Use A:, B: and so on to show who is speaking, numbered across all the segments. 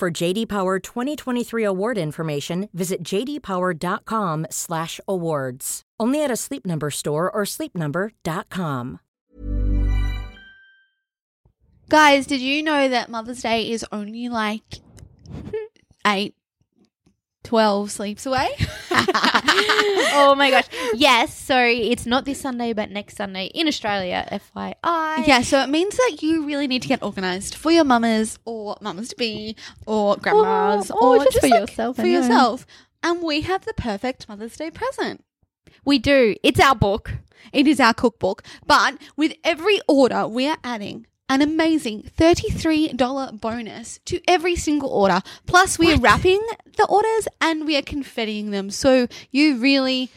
A: For JD Power 2023 award information, visit jdpower.com/awards. Only at a Sleep Number store or sleepnumber.com.
B: Guys, did you know that Mother's Day is only like eight, 12 sleeps away?
C: oh my gosh. Yes, so it's not this Sunday, but next Sunday in Australia, FYI.
B: yeah, so it means that you really need to get organized for your mamas or mamas to be or grandmas
C: or
B: or,
C: just for
B: like,
C: yourself,
B: For yourself. And we have the perfect Mother's Day present.
C: We do. It's our book.
B: It is our cookbook, but with every order, we are adding an amazing $33 bonus to every single order. Plus, we are wrapping the orders and we are confettiing them. So you really,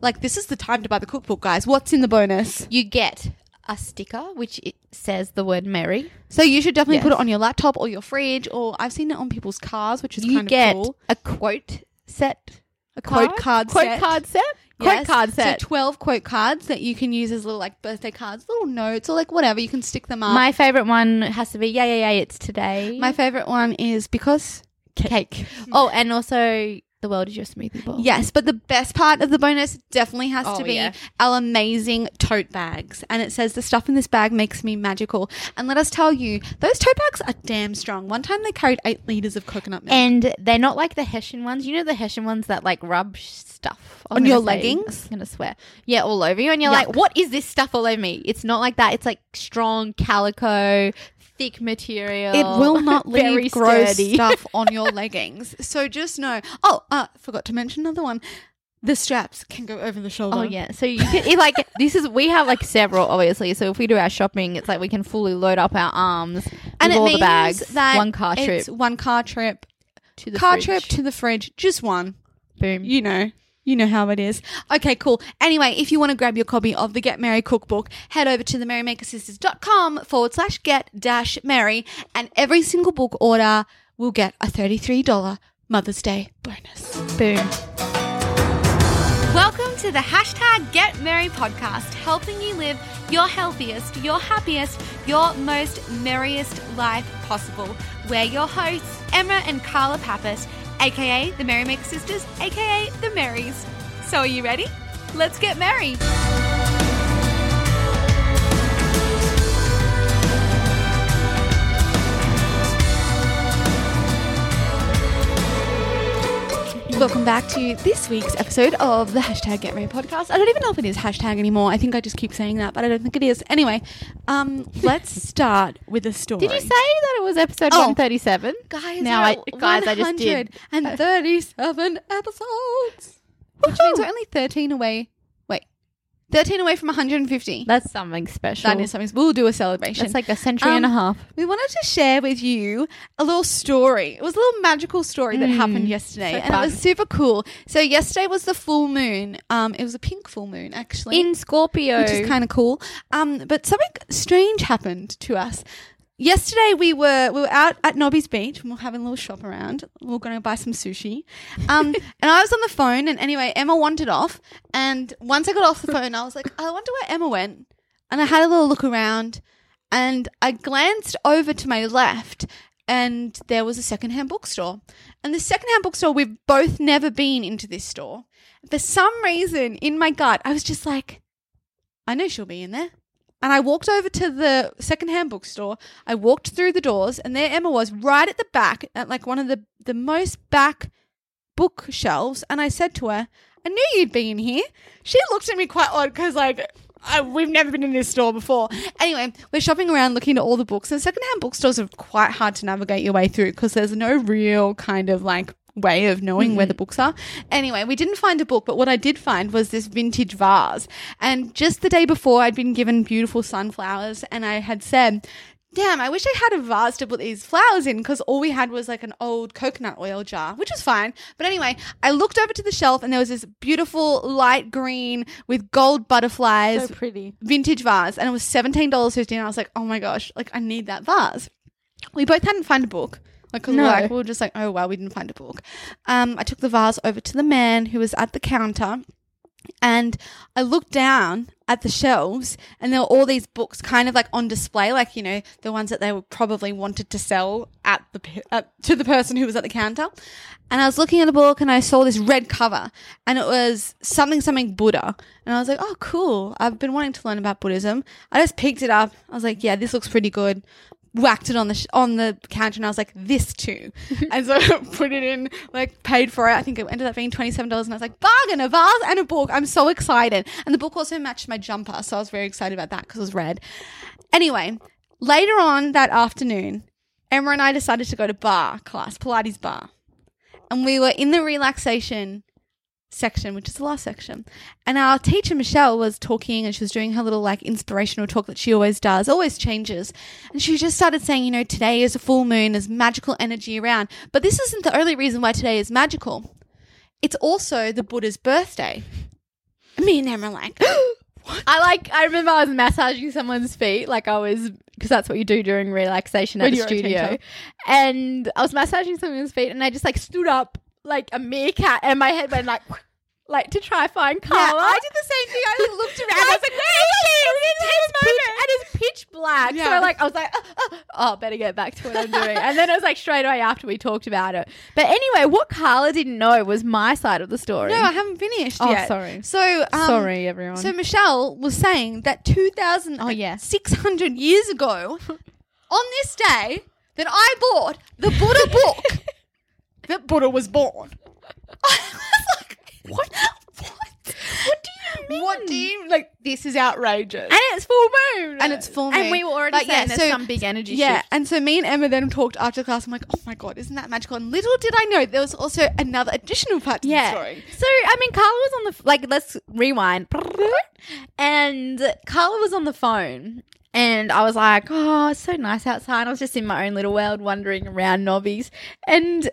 B: like, this is the time to buy the cookbook, guys. What's in the bonus?
C: You get a sticker which it says the word Mary.
B: So you should definitely put it on your laptop or your fridge, or I've seen it on people's cars, which is
C: You
B: kind of cool.
C: a quote set. A
B: Quote card
C: quote
B: set.
C: card set.
B: Yes.
C: Quote card set.
B: So 12 quote cards that you can use as little like birthday cards, little notes, or like whatever. You can stick them up.
C: My favorite one has to be yeah yeah yeah. It's today.
B: My favorite one is because cake. cake.
C: oh, and also the world is your smoothie bowl.
B: Yes, but the best part of the bonus definitely has
C: Oh,
B: to be
C: yeah.
B: our amazing tote bags. And it says the stuff in this bag makes me magical. And let us tell you, those tote bags are damn strong. One time they carried eight liters of coconut milk.
C: And they're not like the Hessian ones. You know the Hessian ones that like rub stuff I was
B: On your
C: say-
B: leggings?
C: I'm gonna swear. Yeah, all over you, and you're
B: Yuck.
C: like, "What is this stuff all over me?" It's not like that. It's like strong calico, thick material.
B: it will not leave gross
C: sturdy.
B: stuff on your leggings. So just know. Oh, uh, forgot to mention another one. The straps can go over the shoulder.
C: Oh yeah, so you can it, like this is we have like several obviously. So if we do our shopping, it's like we can fully load up our arms
B: And
C: all
B: means
C: the bags.
B: that
C: one car trip
B: it's one car trip,
C: to the
B: car
C: fridge.
B: trip to the fridge, just one.
C: boom.
B: You know. You know how it is. Okay, cool. Anyway, if you want to grab your copy of the Get Merry cookbook, head over to the merrymakersisters.com forward slash get dash merry, and every single book order will get a $33 Mother's Day bonus.
C: boom.
B: Welcome to the hashtag Get Merry podcast, helping you live your healthiest, your happiest, your most merriest life possible. We're your hosts, Emma and Carla Pappas, aka the Merrymaker Sisters, aka the Marys. So are you ready? Let's get merry. Welcome back to this week's episode of the hashtag Get Merry podcast. I don't even know if it is hashtag anymore. I think I just keep saying that, but I don't think it is. Anyway, um, let's start with a story.
C: Did you say that it was episode
B: Oh.
C: 137?
B: guys?
C: Now I- guys, I just did.
B: and thirty-seven episodes, which means we're only thirteen away. Wait, thirteen away from one hundred and fifty.
C: That's something special.
B: That is something. We'll do a celebration.
C: That's like a century and a
B: Um,
C: half.
B: we wanted to share with you a little story. It was a little magical story that happened yesterday,
C: so
B: and
C: fun.
B: it was super cool. So yesterday was the full moon. Um, it was a pink full moon actually,
C: In Scorpio.
B: which is kind of cool. Um, but something strange happened to us. Yesterday we were we were out at Nobby's Beach and we are having a little shop around. We are going to buy some sushi, um, and I was on the phone. And anyway, Emma wandered off. And once I got off the phone, I was like, I wonder where Emma went. And I had a little look around, and I glanced over to my left, and there was a secondhand bookstore. And the secondhand bookstore, we've both never been into this store. For some reason, in my gut, I was just like, I know she'll be in there. And I walked over to the secondhand bookstore. I walked through the doors, and there Emma was right at the back, at like one of the, the most back bookshelves. And I said to her, I knew you'd be in here. She looked at me quite odd because, like, I, we've never been in this store before. Anyway, we're shopping around looking at all the books, and secondhand bookstores are quite hard to navigate your way through because there's no real kind of like way of knowing where the mm-hmm. books are. Anyway, we didn't find a book, but what I did find was this vintage vase. And just the day before, I'd been given beautiful sunflowers, and I had said, damn, I wish I had a vase to put these flowers in because all we had was like an old coconut oil jar, which was fine. But anyway, I looked over to the shelf and there was this beautiful light green with gold butterflies
C: So pretty.
B: vintage vase and it was $17.50 and I was like, oh my gosh, like I need that vase. We both hadn't found a book. Like, 'cause we, were
C: No.
B: like, we were just like, oh, well, we didn't find a book. Um, I took the vase over to the man who was at the counter and I looked down at the shelves and there were all these books kind of like on display, like, you know, the ones that they would probably wanted to sell at the, uh, to the person who was at the counter. And I was looking at a book and I saw this red cover and it was something, something Buddha. And I was like, oh, cool. I've been wanting to learn about Buddhism. I just picked it up. I was like, yeah, this looks pretty good. Whacked it on the sh- on the counter, and I was like, "This too," and so I put it in, like paid for it. I think it ended up being twenty seven dollars, and I was like, "Bargain, a vase and a book." I'm so excited, and the book also matched my jumper, so I was very excited about that because it was red. Anyway, later on that afternoon, Emma and I decided to go to barre class, Pilates barre, and we were in the relaxation section, which is the last section. And our teacher Michelle was talking and she was doing her little like inspirational talk that she always does, always changes. And she just started saying, you know, today is a full moon, there's magical energy around. But this isn't the only reason why today is magical. It's also the Buddha's birthday. And me and Emma are like,
C: I like. I remember I was massaging someone's feet, like I was, because that's what you do during relaxation at
B: When
C: the studio. And I was massaging someone's feet, and I just like stood up like a meerkat, and my head went like, like to try find Carla.
B: yeah, I did the same thing. I looked around. I was like,
C: where is she? It's pitch, and it's pitch black. So
B: Yeah.
C: like I was like, oh, oh, oh, better get back to what I'm doing. and then it was like straight away after we talked about it. But anyway, what Carla didn't know was my side of the story.
B: no, I haven't finished
C: Oh,
B: yet.
C: sorry.
B: So, um,
C: Sorry, everyone.
B: So Michelle was saying that 2,000,
C: Oh, yeah.
B: 600 years ago, on this day, that I bought the Buddha book, that Buddha was born. I was like, what? What?
C: what do you mean?
B: What do you like? This is outrageous.
C: And it's full moon.
B: And it's full moon.
C: And we were already
B: Like,
C: saying
B: yeah,
C: there's
B: so-
C: some big energy
B: yeah,
C: shift.
B: and so me and Emma then talked after class. I'm like, oh my god, isn't that magical? And little did I know there was also another additional part to the
C: Yeah.
B: story.
C: So I mean, Carla was on the f- like. Let's rewind. And Carla was on the phone, and I was like, "Oh, it's so nice outside." I was just in my own little world, wandering around Nobby's. and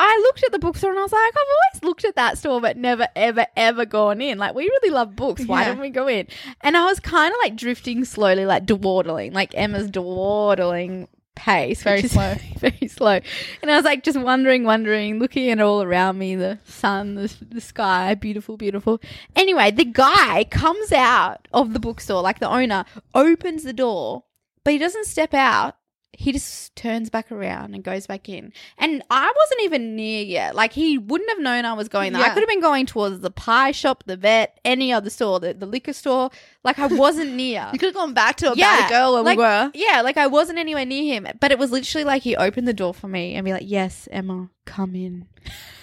C: I looked at the bookstore, and I was like, "I've always looked at that store, but never, ever, ever gone in. Like, we really love books. Why
B: Yeah.
C: don't we go in?" And I was kind of like drifting slowly, like dawdling, like Emma's dawdling pace,
B: Very
C: is
B: slow.
C: very slow. And I was like just wondering, wondering, looking at all around me, the sun, the, the sky, beautiful, beautiful. Anyway, the guy comes out of the bookstore, like the owner, opens the door, but he doesn't step out. He just turns back around and goes back in. And I wasn't even near yet. Like he wouldn't have known I was going there. I could have been going towards the pie shop, the vet, any other store, the, the liquor store. Like I wasn't near.
B: You could have gone back to a
C: Yeah,
B: bad girl where
C: like-
B: we were.
C: Yeah, like I wasn't anywhere near him, but it was literally like he opened the door for me and be like, "Yes, Emma, come in."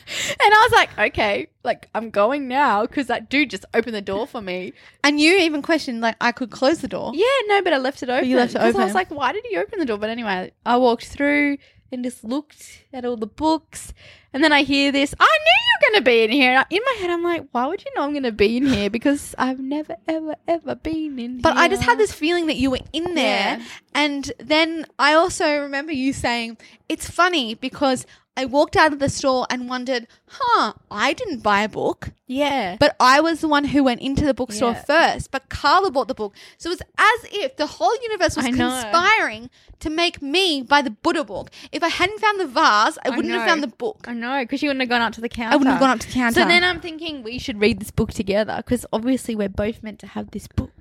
C: and I was like, "Okay, like I'm going now because that dude just opened the door for me."
B: And you even questioned, like, I could close the door.
C: Yeah, no, but I left it open.
B: you left it it
C: 'Cause I
B: open.
C: was like, "Why did he open the door?" But anyway, I walked through and just looked at all the books, and then I hear this. I knew you were going to be in here. And I- In my head, I'm like, "Why would you know I'm going to be in here?" Because I've never, ever, ever been in.
B: But I just had this feeling that you were in there.
C: Yeah.
B: And then I also remember you saying, it's funny because I walked out of the store and wondered, huh, I didn't buy a book.
C: Yeah,
B: But I was the one who went into the bookstore
C: Yeah.
B: first. But Carla bought the book. So it's as if the whole universe was conspiring to make me buy the Buddha book. If I hadn't found the vase, I,
C: I
B: wouldn't have found the book.
C: I know, because you wouldn't have gone up to the counter.
B: I wouldn't have gone up to the counter.
C: So then I'm thinking we should read this book together because obviously we're both meant to have this book.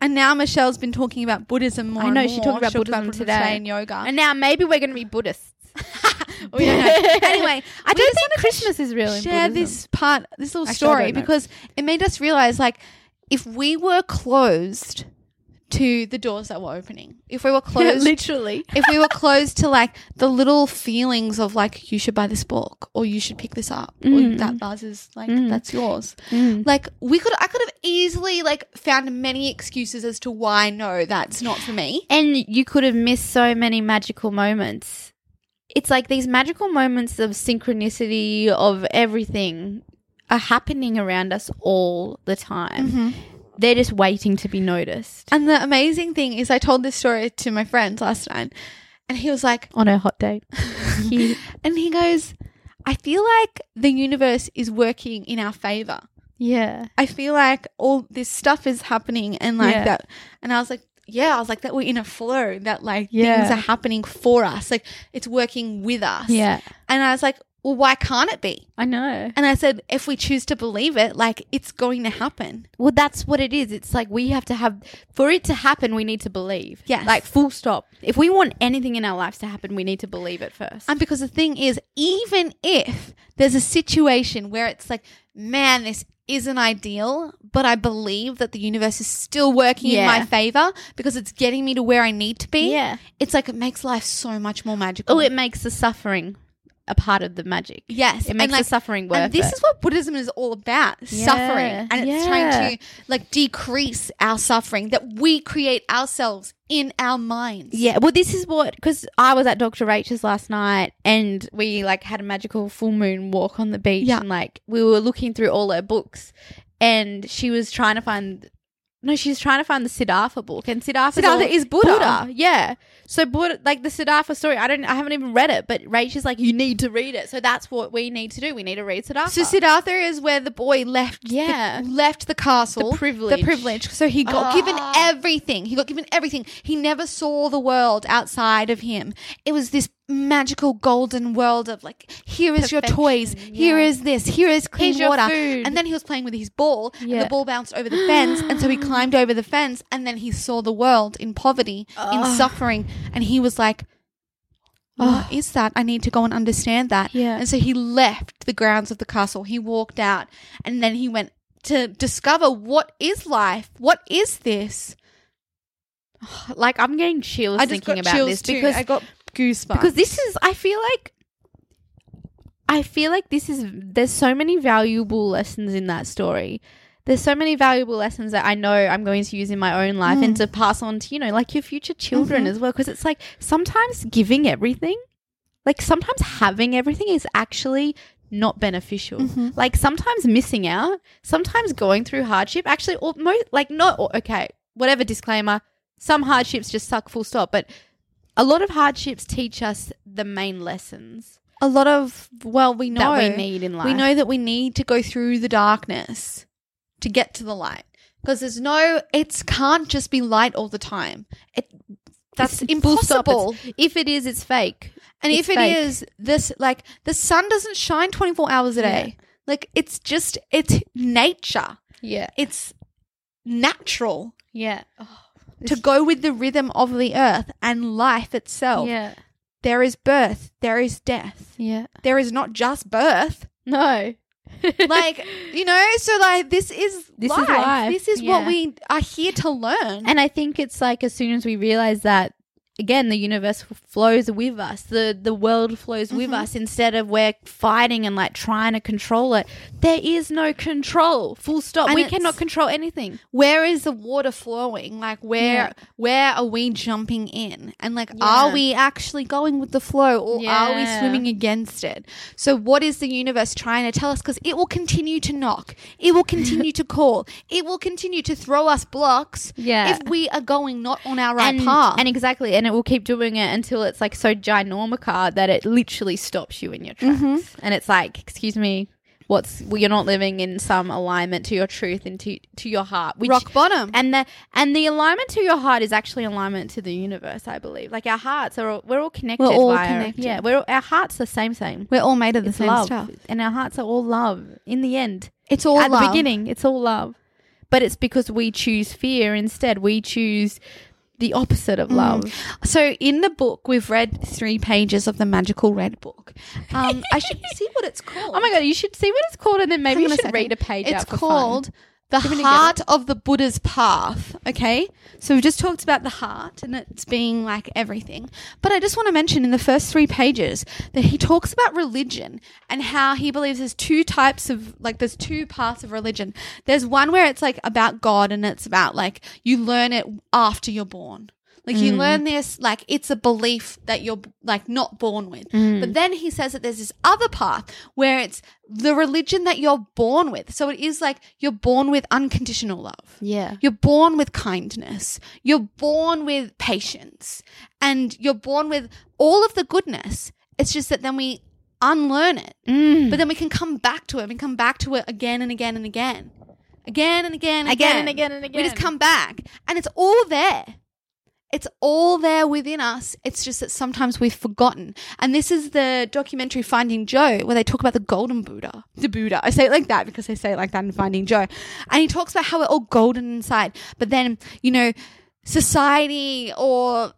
B: and now Michelle's been talking about Buddhism more
C: I know she talked about Buddhism
B: Buddhism
C: today.
B: and yoga.
C: And now maybe we're going to be Buddhists.
B: Don't anyway,
C: I don't think Christmas is real in
B: share this part, this little
C: Actually,
B: story, because it made us realize, like, if we were closed to the doors that were opening, if we were closed,
C: literally.
B: if we were closed to like the little feelings of like you should buy this book or you should pick this up or
C: Mm.
B: that vase is like
C: Mm.
B: that's yours.
C: Mm.
B: Like we could, I could have easily like found many excuses as to why no, that's not for me.
C: And you could have missed so many magical moments. It's like these magical moments of synchronicity of everything are happening around us all the time. Mm-hmm. they're just waiting to be noticed
B: And the amazing thing is, I told this story to my friend last night, and he was like,
C: on a hot date.
B: And he goes, I feel like the universe is working in our favor.
C: yeah.
B: I feel like all this stuff is happening and like
C: Yeah.
B: that. And I was like, yeah, I was like that we're in a flow that like
C: Yeah.
B: things are happening for us. Like it's working with us.
C: Yeah.
B: And I was like, well, why can't it be?
C: I know.
B: And I said, if we choose to believe it, like it's going to happen.
C: Well, that's what it is. It's like we have to have, for it to happen, we need to believe.
B: Yes.
C: Like, full stop. If we want anything in our lives to happen, we need to believe it first.
B: And because the thing is, even if there's a situation where it's like, man, this isn't ideal, but I believe that the universe is still working in
C: Yeah.
B: my favor because it's getting me to where I need to be.
C: Yeah.
B: It's like it makes life so much more magical.
C: oh, it makes the suffering a part of the magic.
B: yes.
C: It makes
B: like,
C: the suffering worth
B: And this
C: it.
B: is what Buddhism is all about
C: Yeah.
B: suffering. And it's trying to like decrease our suffering that we create ourselves in our minds.
C: Yeah, well, this is what because I was at Dr. Rachel's last night, and we like had a magical full moon walk on the beach,
B: Yeah.
C: and like we were looking through all her books, and she was trying to find. No, she's trying to find the Siddhartha book, and Siddhartha
B: Siddhartha is Buddha.
C: Yeah, so Buddha, like the Siddhartha story, I don't, I haven't even read it, but Rachel's like, you need to read it. So that's what we need to do. We need to read Siddhartha.
B: So Siddhartha is where the boy left
C: Yeah.
B: the, left the castle.
C: The privilege.
B: The privilege. So he got given
C: Ah.
B: everything. He got given everything. He never saw the world outside of him. It was this magical golden world of like here is your toys,
C: Perfection,
B: here
C: yeah.
B: is this, here is clean
C: Here's
B: water. And then he was playing with his ball and the ball bounced over the fence and so he climbed over the fence and then he saw the world in poverty, in suffering and he was like what is that? I need to go and understand that.
C: Yeah.
B: And so he left the grounds of the castle. He walked out and then he went to discover what is life? What is this?
C: like I'm getting chills
B: I
C: thinking about this
B: too.
C: because
B: I got goosebumps.
C: because this is I feel like I feel like this is there's so many valuable lessons in that story. There's so many valuable lessons that I know I'm going to use in my own life and mm. to pass on to you know like your future children mm-hmm. as well because it's like sometimes giving everything like sometimes having everything is actually not beneficial. Mm-hmm. Like sometimes missing out, sometimes going through hardship actually or mo- like not okay, whatever disclaimer, some hardships just suck full stop, but a lot of hardships teach us the main lessons
B: a lot of well, we know
C: that we need in life.
B: We know that we need to go through the darkness to get to the light. Because there's no it can't just be light all the time. It that's
C: It's
B: impossible.
C: It's- if it is, it's fake.
B: And
C: It's
B: if it
C: fake.
B: is this, like the sun doesn't shine 24 hours a day. Like it's just, it's nature.
C: Yeah.
B: It's natural
C: Yeah. Oh.
B: To go with the rhythm of the earth and life itself.
C: Yeah.
B: There is birth, there is death.
C: Yeah.
B: There is not just birth.
C: No.
B: Like, you know, so like this is
C: This is
B: life.
C: life.
B: This is
C: Yeah.
B: what we are here to learn.
C: And I think it's like as soon as we realize that again the universe flows with us. The the world flows with mm-hmm. us. Instead of we're fighting and like trying to control it there is no control. Full stop.
B: And
C: we cannot control anything.
B: Where is the water flowing? Like where
C: Yeah.
B: where are we jumping in? And like
C: Yeah.
B: are we actually going with the flow or are we swimming against it? So what is the universe trying to tell us? Because it will continue to knock. It will continue to call. It will continue to throw us blocks
C: Yeah.
B: if we are going not on our right
C: and,
B: path.
C: and exactly. And it will keep doing it until it's like so ginormica that it literally stops you in your tracks.
B: Mm-hmm.
C: and it's like excuse me what's well, you're not living in some alignment to your truth and to, to your heart which
B: rock bottom.
C: and the and the alignment to your heart is actually alignment to the universe i believe. Like our hearts are all, we're all connected
B: We're all connected.
C: yeah we're our hearts are the same same
B: we're all made of the
C: it's
B: same
C: love.
B: stuff.
C: And our hearts are all love in the end.
B: It's all
C: at
B: love.
C: the beginning it's all love. But it's because we choose fear instead. We choose the opposite
B: Mm.
C: of love
B: So in the book, we've read three pages of the magical red book. Um, I should see what it's called.
C: oh my god you should see what it's called and then maybe you should
B: second.
C: read a page
B: It's called
C: fun.
B: The Heart of the Buddha's Path. Okay. So we've just talked about the heart and it's being like everything. But I just want to mention in the first three pages that he talks about religion and how he believes there's two types of, like, there's two paths of religion. There's one where it's like about God and it's about like you learn it after you're born. Like you learn this, like it's a belief that you're like not born with. But then he says that there's this other path where it's the religion that you're born with. So it is like you're born with unconditional love.
C: Yeah.
B: You're born with kindness. You're born with patience. And you're born with all of the goodness. It's just that then we unlearn it.
C: Mm.
B: But then we can come back to it and come back to it again and again and again. Again and again and
C: Again
B: again.
C: and again and again.
B: We just come back. And it's all there. It's all there within us. It's just that sometimes we've forgotten. And this is the documentary Finding Joe, where they talk about the golden Buddha. The Buddha. I say it like that because they say it like that in Finding Joe. And he talks about how we're all golden inside. But then, you know, society or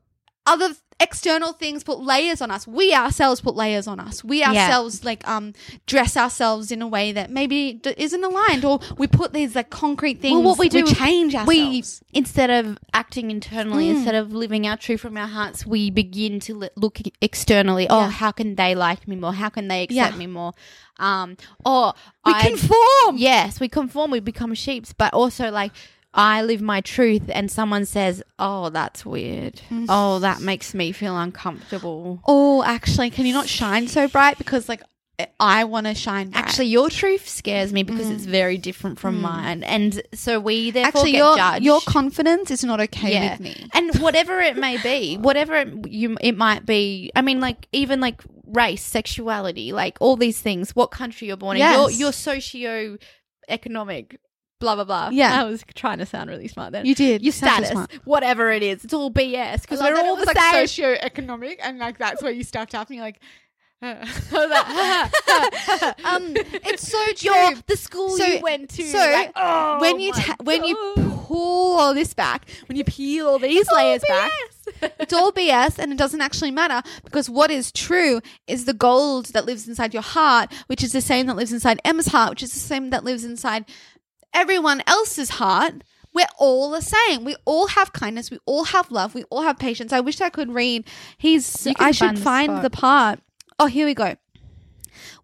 B: other external things put layers on us. We ourselves put layers on us. We
C: Yeah.
B: ourselves like um dress ourselves in a way that maybe d- isn't aligned, or we put these like concrete things.
C: Well, what we do,
B: change ourselves.
C: we instead of acting internally,
B: Mm.
C: instead of living our truth from our hearts, we begin to li- look externally. Oh,
B: Yeah.
C: how can they like me more? How can they accept
B: Yeah.
C: me more? Um, or
B: we
C: I-
B: conform.
C: Yes, we conform. We become sheeps, but also like. I live my truth, and someone says, "Oh, that's weird.
B: Mm.
C: Oh, that makes me feel uncomfortable."
B: Oh, actually, can you not shine so bright? Because like I want to shine. Bright.
C: Actually, your truth scares me because it's very different from mine, and so we therefore
B: Mm. actually,
C: get
B: your
C: judged.
B: your confidence is not okay
C: yeah.
B: with me.
C: and whatever it may be, whatever it, you it might be. I mean, like even like race, sexuality, like all these things. What country you're born in, your your socio economic, blah blah blah.
B: Yeah.
C: I was trying to sound really smart then.
B: You did.
C: Your
B: Sounds
C: status,
B: smart.
C: whatever it is, it's all BS because we're all the
B: like,
C: same.
B: socio-economic, and like that's where you stuffed up, and you're like. um, it's so true.
C: Your, the school
B: So-
C: you went to.
B: so
C: like, oh
B: when you ta- when you pull all this back, when you peel all these
C: all
B: layers back,
C: BS.
B: it's all BS and it doesn't actually matter because what is true is the gold that lives inside your heart, which is the same that lives inside Emma's heart, which is the same that lives inside everyone else's heart. We're all the same. We all have kindness. We all have love. We all have patience. I wish I could read. He's. I should
C: find the
B: the part. Oh, here we go.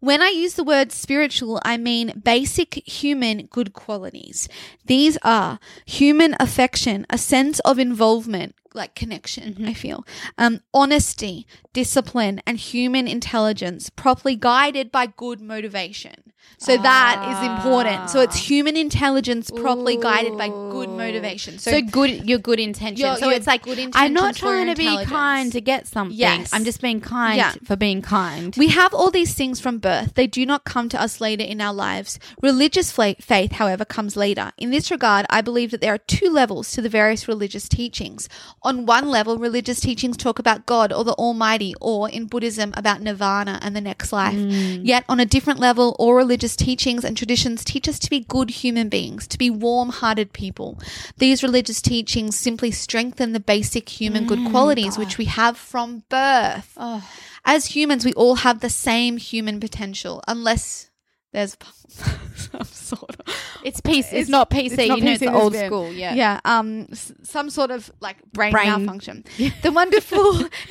B: When I use the word spiritual, I mean basic human good qualities. These are human affection, a sense of involvement, like connection, I feel, um, honesty, discipline, and human intelligence, properly guided by good motivation. So that is important. So it's human intelligence, properly guided by good motivation.
C: So,
B: So,
C: good, your good intention.
B: Your-
C: so
B: your
C: it's like
B: good intention.
C: I'm not
B: intentions for your
C: trying to be kind to get something.
B: Yes.
C: I'm just being kind
B: Yeah.
C: for being kind.
B: We have all these things from birth. They do not come to us later in our lives. Religious faith, however, comes later. In this regard, I believe that there are two levels to the various religious teachings. On one level, religious teachings talk about God or the Almighty, or in Buddhism, about nirvana and the next life. Mm. Yet, on a different level, all religious teachings and traditions teach us to be good human beings, to be warm hearted people. These religious teachings simply strengthen the basic human good mm. qualities which we have from birth.
C: oh,
B: As humans, we all have the same human potential, unless there's some sort of
C: it's PC. It's,
B: It's-
C: not PC.
B: it's not
C: you know,
B: PC,
C: it's old school. Yeah.
B: yeah, um, s- some sort of like brain,
C: Brain-
B: malfunction. The wonderful,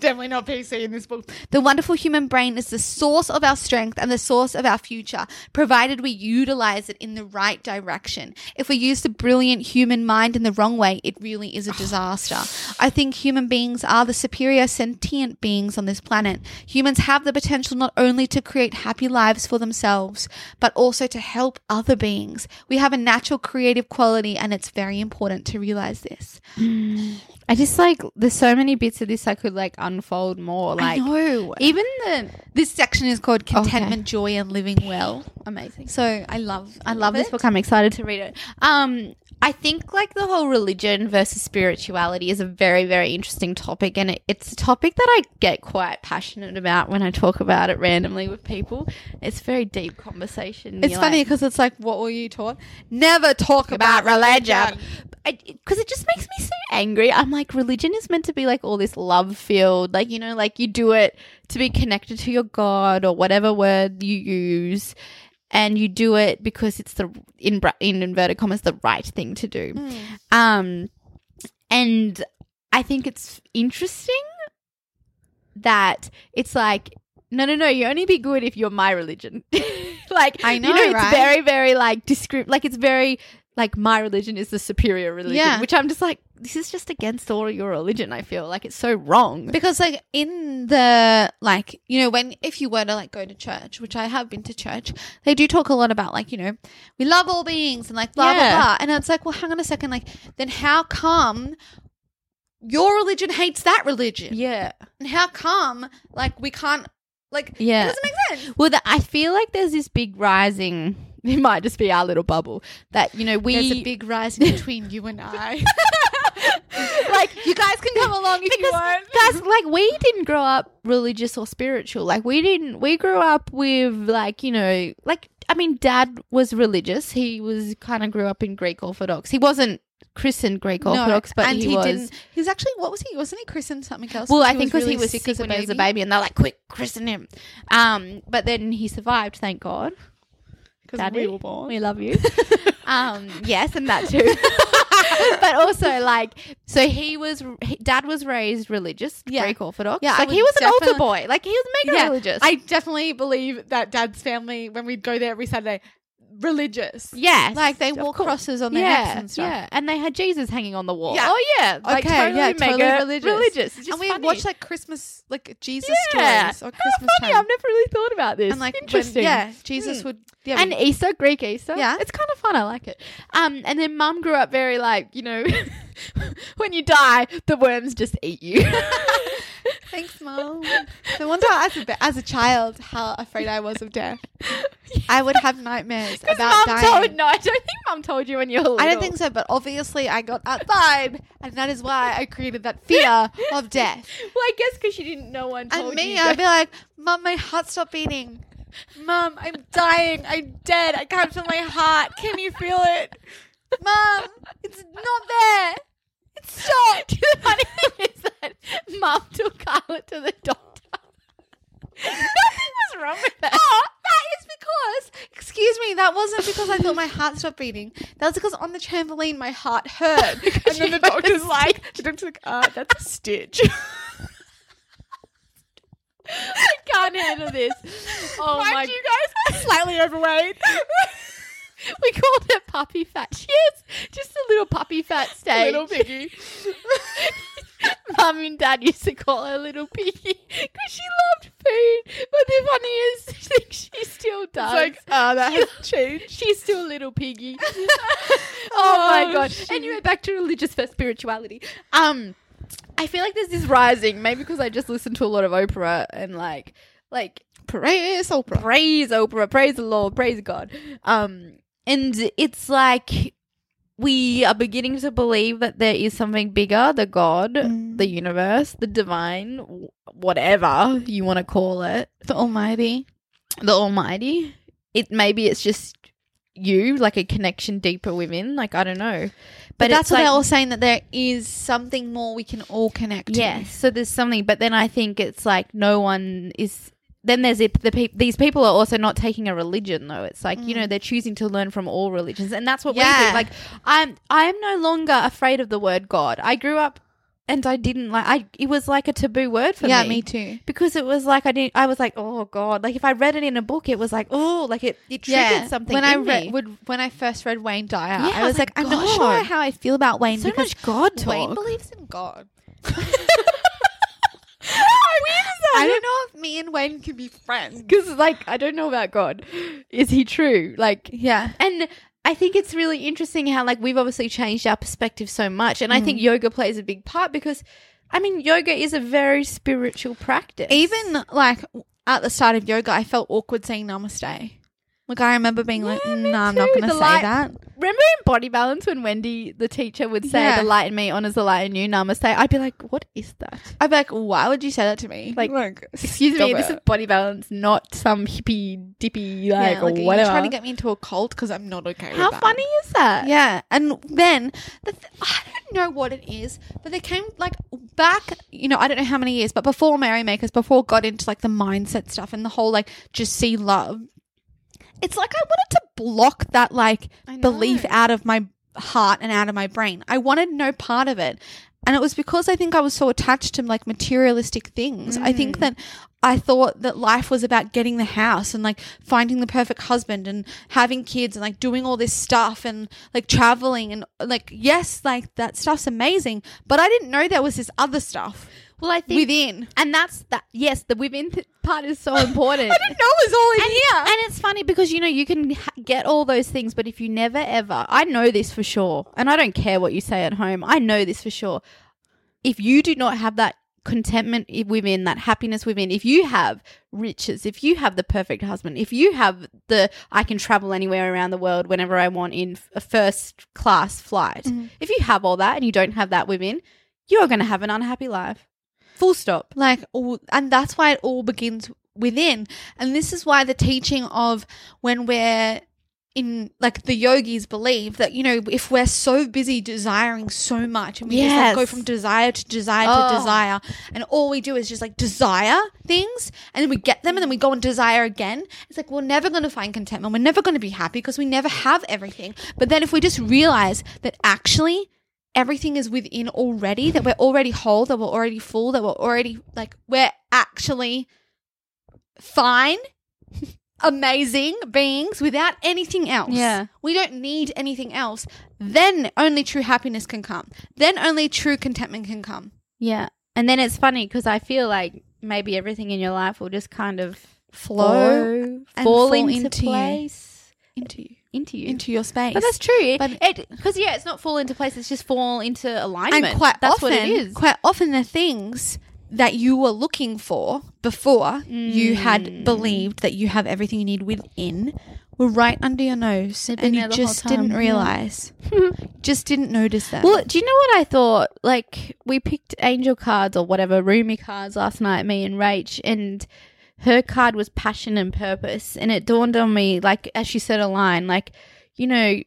B: definitely not PC in this book. The wonderful human brain is the source of our strength and the source of our future, provided we utilize it in the right direction. If we use the brilliant human mind in the wrong way, it really is a disaster. I think human beings are the superior sentient beings on this planet. Humans have the potential not only to create happy lives for themselves, but also to help other beings. We have a natural creative quality, and it's very important to realize this.
C: I just like there's so many bits of this I could like unfold more. Like
B: I know.
C: even the
B: This section is called contentment, joy, and living well.
C: amazing.
B: So I love, I love
C: love this book. I'm excited to read it. Um, I think like the whole religion versus spirituality is a very, very interesting topic, and it, it's a topic that I get quite passionate about when I talk about it randomly with people. It's a very deep conversation.
B: It's funny because it's like, what were you taught? Never talk about,
C: about religion
B: religion.
C: because it just makes me so angry. I'm like, religion is meant to be like all this love filled, like you know, like you do it to be connected to your God or whatever word you use, and you do it because it's the in in inverted commas the right thing to do. Um, and I think it's interesting that it's like. No, no, no! You only be good if you're my religion. like
B: I
C: you
B: know,
C: it's
B: right?
C: very, very like descript. Like it's very like my religion is the superior religion,
B: Yeah.
C: which I'm just like, this is just against all your religion. I feel like it's so wrong.
B: because like in the like you know when if you were to like go to church which i have been to church they do talk a lot about like you know we love all beings and like blah
C: Yeah.
B: blah blah and it's like well hang on a second like then how come your religion hates that religion
C: Yeah.
B: and how come like we can't like
C: Yeah.
B: it doesn't make sense
C: Well, the, I feel like there's this big rising. It might just be our little bubble that you know we
B: there's a big rising between you and i
C: like
B: you guys can come along if you want
C: that's like we didn't grow up religious or spiritual. Like we didn't. We grew up with like you know like I mean, Dad was religious. He was kind of grew up in Greek Orthodox. He wasn't christened Greek Orthodox, but
B: and
C: he, was.
B: didn't he was actually what was he wasn't he christened something else
C: Well, I think because
B: really
C: he was
B: sick
C: sick,
B: as a
C: when he was a
B: baby?
C: baby, and they're like, "Quick, christen him." Um, but then he survived, thank God. Because
B: we were born
C: We love you. um, yes, and that too. also, like, so he was. He, Dad was raised religious,
B: Yeah.
C: Greek Orthodox.
B: Yeah,
C: like he was an altar boy. Like he was mega
B: Yeah,
C: religious.
B: I definitely believe that Dad's family, when we'd go there every Saturday, religious.
C: yes,
B: Like they wore crosses on their
C: yeah,
B: necks and stuff.
C: yeah, and they had Jesus hanging on the wall.
B: Yeah.
C: Oh yeah, like
B: Okay,
C: totally
B: yeah,
C: mega
B: totally religious.
C: religious.
B: And we
C: funny.
B: watched like Christmas, like Jesus
C: yeah.
B: stories or Christmas.
C: How funny!
B: time.
C: I've never really thought about this.
B: and like when- yeah, Jesus
C: Hmm.
B: would. Yeah,
C: and Easter, Greek Easter.
B: Yeah.
C: It's kind of fun. I like it. Um, and then mum grew up very like, you know, when you die, the worms just eat you.
B: thanks, mom. So wonder as a as a child how afraid I was of death. I would have nightmares about
C: mum
B: dying.
C: told, no, I don't think mom told you when you were little.
B: I don't think so, but obviously I got that vibe, and that is why I created that fear of death.
C: Well, I guess because she didn't know one told
B: And me,
C: you.
B: I'd be like, mom, my heart stopped beating. Mom, I'm dying. I'm dead. I can't feel my heart. Can you feel it? Mom, it's not there. It stopped.
C: the funny thing is that mum took Carla to the doctor. Nothing was wrong with that.
B: Oh, that is because, excuse me, that wasn't because I thought my heart stopped beating. That was because on the trampoline my heart hurt. and then the doctor's like, the doctor's like, uh, that's a stitch.
C: I can't handle this. Oh
B: Mind
C: my
B: you guys, slightly overweight.
C: We called her puppy fat. She is just a little puppy fat stage.
B: Little piggy.
C: Mum and Dad used to call her little piggy because she loved food. But the funniest thing, she still does.
B: It's like, ah, that has changed.
C: She's still a little piggy. oh my
B: Oh,
C: god.
B: shit.
C: Anyway, back to religious first spirituality. Um I feel like there's this rising, maybe because I just listened to a lot of Oprah and like like
B: Praise Oprah.
C: praise Oprah, praise the Lord, praise God. Um, and it's like we are beginning to believe that there is something bigger, the God,
B: Mm.
C: the universe, the divine, whatever you want to call it,
B: The Almighty.
C: the Almighty. It maybe it's just you, like a connection deeper within. Like I don't know,
B: But, that's what
C: like-
B: they're all saying that there is something more we can all connect to.
C: Yes, so there's something, but then I think it's like no one is. Then there's it, the peop these people are also not taking a religion though. It's like you know mm. they're choosing to learn from all religions, and that's what we
B: Yeah.
C: do. Like I'm I'm no longer afraid of the word God. I grew up and I didn't like. I it was like a taboo word for
B: yeah,
C: me.
B: me too.
C: Because it was like I didn't. I was like, oh God! Like if I read it in a book, it was like, oh, like it, it triggered something.
B: When I read,
C: me.
B: would, when I first read Wayne Dyer,
C: Yeah,
B: I was like, I'm not sure how I feel about Wayne
C: so
B: because
C: much God talk.
B: Wayne believes in God.
C: How weird is that?
B: I don't know if me and Wayne can be friends.
C: because like I don't know about God. Is he true? Like
B: Yeah.
C: And I think it's really interesting how like we've obviously changed our perspective so much, and I think mm. yoga plays a big part because, I mean, yoga is a very spiritual practice.
B: Even like at the start of yoga, I felt awkward saying namaste. Like I remember being like,
C: Yeah,
B: no,
C: me
B: I'm not
C: too.
B: going to
C: The
B: say
C: light-
B: that.
C: remember in Body Balance when Wendy, the teacher, would say
B: Yeah.
C: "the light in me honors the light in you." Namaste. I'd be like, "What is that?"
B: I'd be like, why would you say that to me?
C: Like, Excuse
B: stop
C: me, this is Body Balance, not some hippie dippy like,
B: yeah, like, are you
C: whatever.
B: trying to get me into a cult because I'm not okay
C: How
B: with that.
C: funny is that?
B: Yeah, and then the th- I don't know what it is, but they came like back. You know, I don't know how many years, but before Merrymakers, before it got into like the mindset stuff and the whole like just see love. It's like I wanted to block that like belief out of my heart and out of my brain. I wanted no part of it. And it was because I think I was so attached to like materialistic things. I think
C: Mm.
B: that I thought that life was about getting the house and like finding the perfect husband and having kids and like doing all this stuff and like traveling and like yes, like that stuff's amazing, but I didn't know there was this other stuff
C: Well, I think
B: within.
C: and that's that. Yes, the within th- part is so important.
B: I didn't know it was all in
C: and,
B: here.
C: and it's funny because you know you can ha- get all those things, but if you never ever, I know this for sure, and I don't care what you say at home. I know this for sure. If you do not have that contentment within, that happiness within, if you have riches, if you have the perfect husband, if you have the I can travel anywhere around the world whenever I want in a first class flight, mm-hmm. if you have all that and you don't have that within, you are going to have an unhappy life. Full stop.
B: like all, and that's why it all begins within and this is why the teaching of when we're in like the yogis believe that you know if we're so busy desiring so much and we just like go from desire to desire
C: Oh.
B: to desire and all we do is just like desire things and then we get them and then we go and desire again it's like we're never going to find contentment we're never going to be happy because we never have everything but then if we just realize that actually everything is within already that we're already whole that we're already full that we're already like we're actually fine amazing beings without anything else
C: Yeah.
B: we don't need anything else then only true happiness can come then only true contentment can come
C: Yeah. And then it's funny because I feel like maybe everything in your life will just kind of
B: flow
C: fall,
B: fall
C: into,
B: into you.
C: place
B: into you
C: into you.
B: into your space
C: but that's true.
B: But-
C: because yeah, it's not fall into place. It's just fall into alignment.
B: and quite
C: that's
B: often
C: what it is.
B: quite often the things that you were looking for before you
C: Mm.
B: had believed that you have everything you need within were right under your nose and you just didn't
C: yeah.
B: realize just didn't notice that.
C: Well, do you know what I thought? Like we picked angel cards or whatever roomy cards last night, me and Rach, and her card was passion and purpose, and it dawned on me, like as she said a line, like you know.